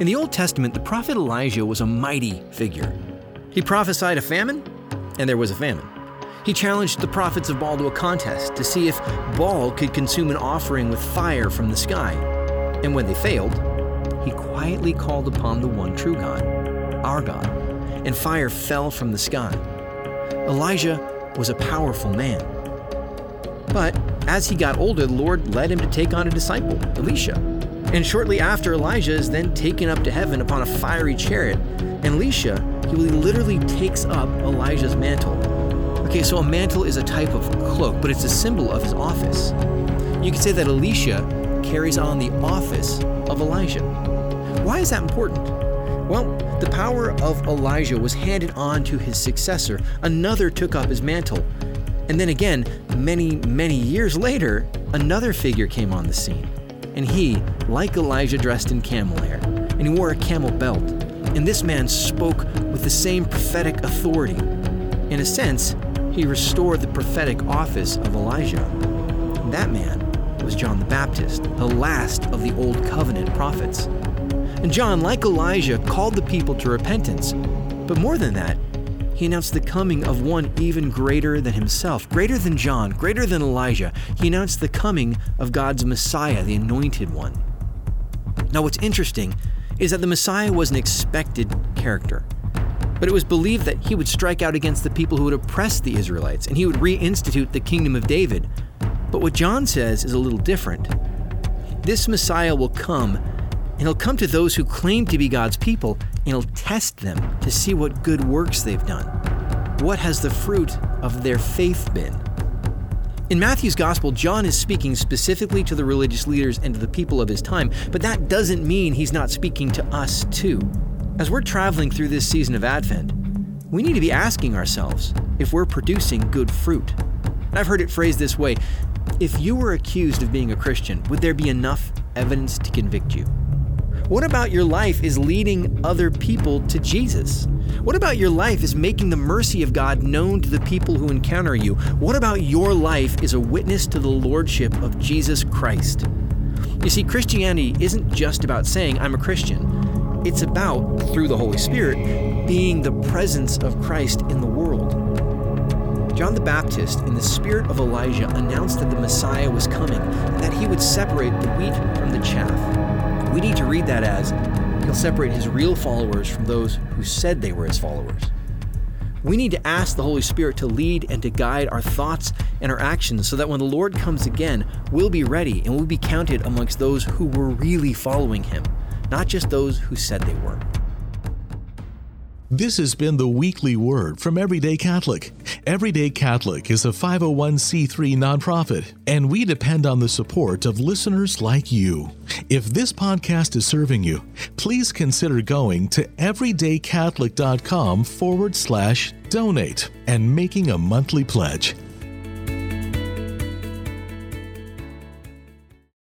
In the Old Testament, the prophet Elijah was a mighty figure. He prophesied a famine, and there was a famine. He challenged the prophets of Baal to a contest to see if Baal could consume an offering with fire from the sky. And when they failed, he quietly called upon the one true God, our God, and fire fell from the sky. Elijah was a powerful man. But as he got older, the Lord led him to take on a disciple, Elisha. And shortly after, Elijah is then taken up to heaven upon a fiery chariot. And Elisha, he literally takes up Elijah's mantle. Okay, so a mantle is a type of cloak, but it's a symbol of his office. You could say that Elisha carries on the office of Elijah. Why is that important? Well, the power of Elijah was handed on to his successor. Another took up his mantle. And then again, many, many years later, another figure came on the scene. And he, like Elijah, dressed in camel hair, and he wore a camel belt. And this man spoke with the same prophetic authority. In a sense, he restored the prophetic office of Elijah. That man was John the Baptist, the last of the Old Covenant prophets. And John, like Elijah, called the people to repentance. But more than that, he announced the coming of one even greater than himself, greater than John, greater than Elijah. He announced the coming of God's Messiah, the Anointed One. Now, what's interesting is that the Messiah was an expected character. But it was believed that he would strike out against the people who would oppress the Israelites and he would reinstitute the kingdom of David. But what John says is a little different. This Messiah will come, and he'll come to those who claim to be God's people, and he'll test them to see what good works they've done. What has the fruit of their faith been? In Matthew's Gospel, John is speaking specifically to the religious leaders and to the people of his time, but that doesn't mean he's not speaking to us too. As we're traveling through this season of Advent, we need to be asking ourselves if we're producing good fruit. I've heard it phrased this way if you were accused of being a Christian, would there be enough evidence to convict you? What about your life is leading other people to Jesus? What about your life is making the mercy of God known to the people who encounter you? What about your life is a witness to the Lordship of Jesus Christ? You see, Christianity isn't just about saying, I'm a Christian. It's about, through the Holy Spirit, being the presence of Christ in the world. John the Baptist, in the spirit of Elijah, announced that the Messiah was coming and that he would separate the wheat from the chaff. We need to read that as he'll separate his real followers from those who said they were his followers. We need to ask the Holy Spirit to lead and to guide our thoughts and our actions so that when the Lord comes again, we'll be ready and we'll be counted amongst those who were really following him, not just those who said they were. This has been the weekly word from Everyday Catholic. Everyday Catholic is a 501c3 nonprofit, and we depend on the support of listeners like you. If this podcast is serving you, please consider going to everydaycatholic.com forward slash donate and making a monthly pledge.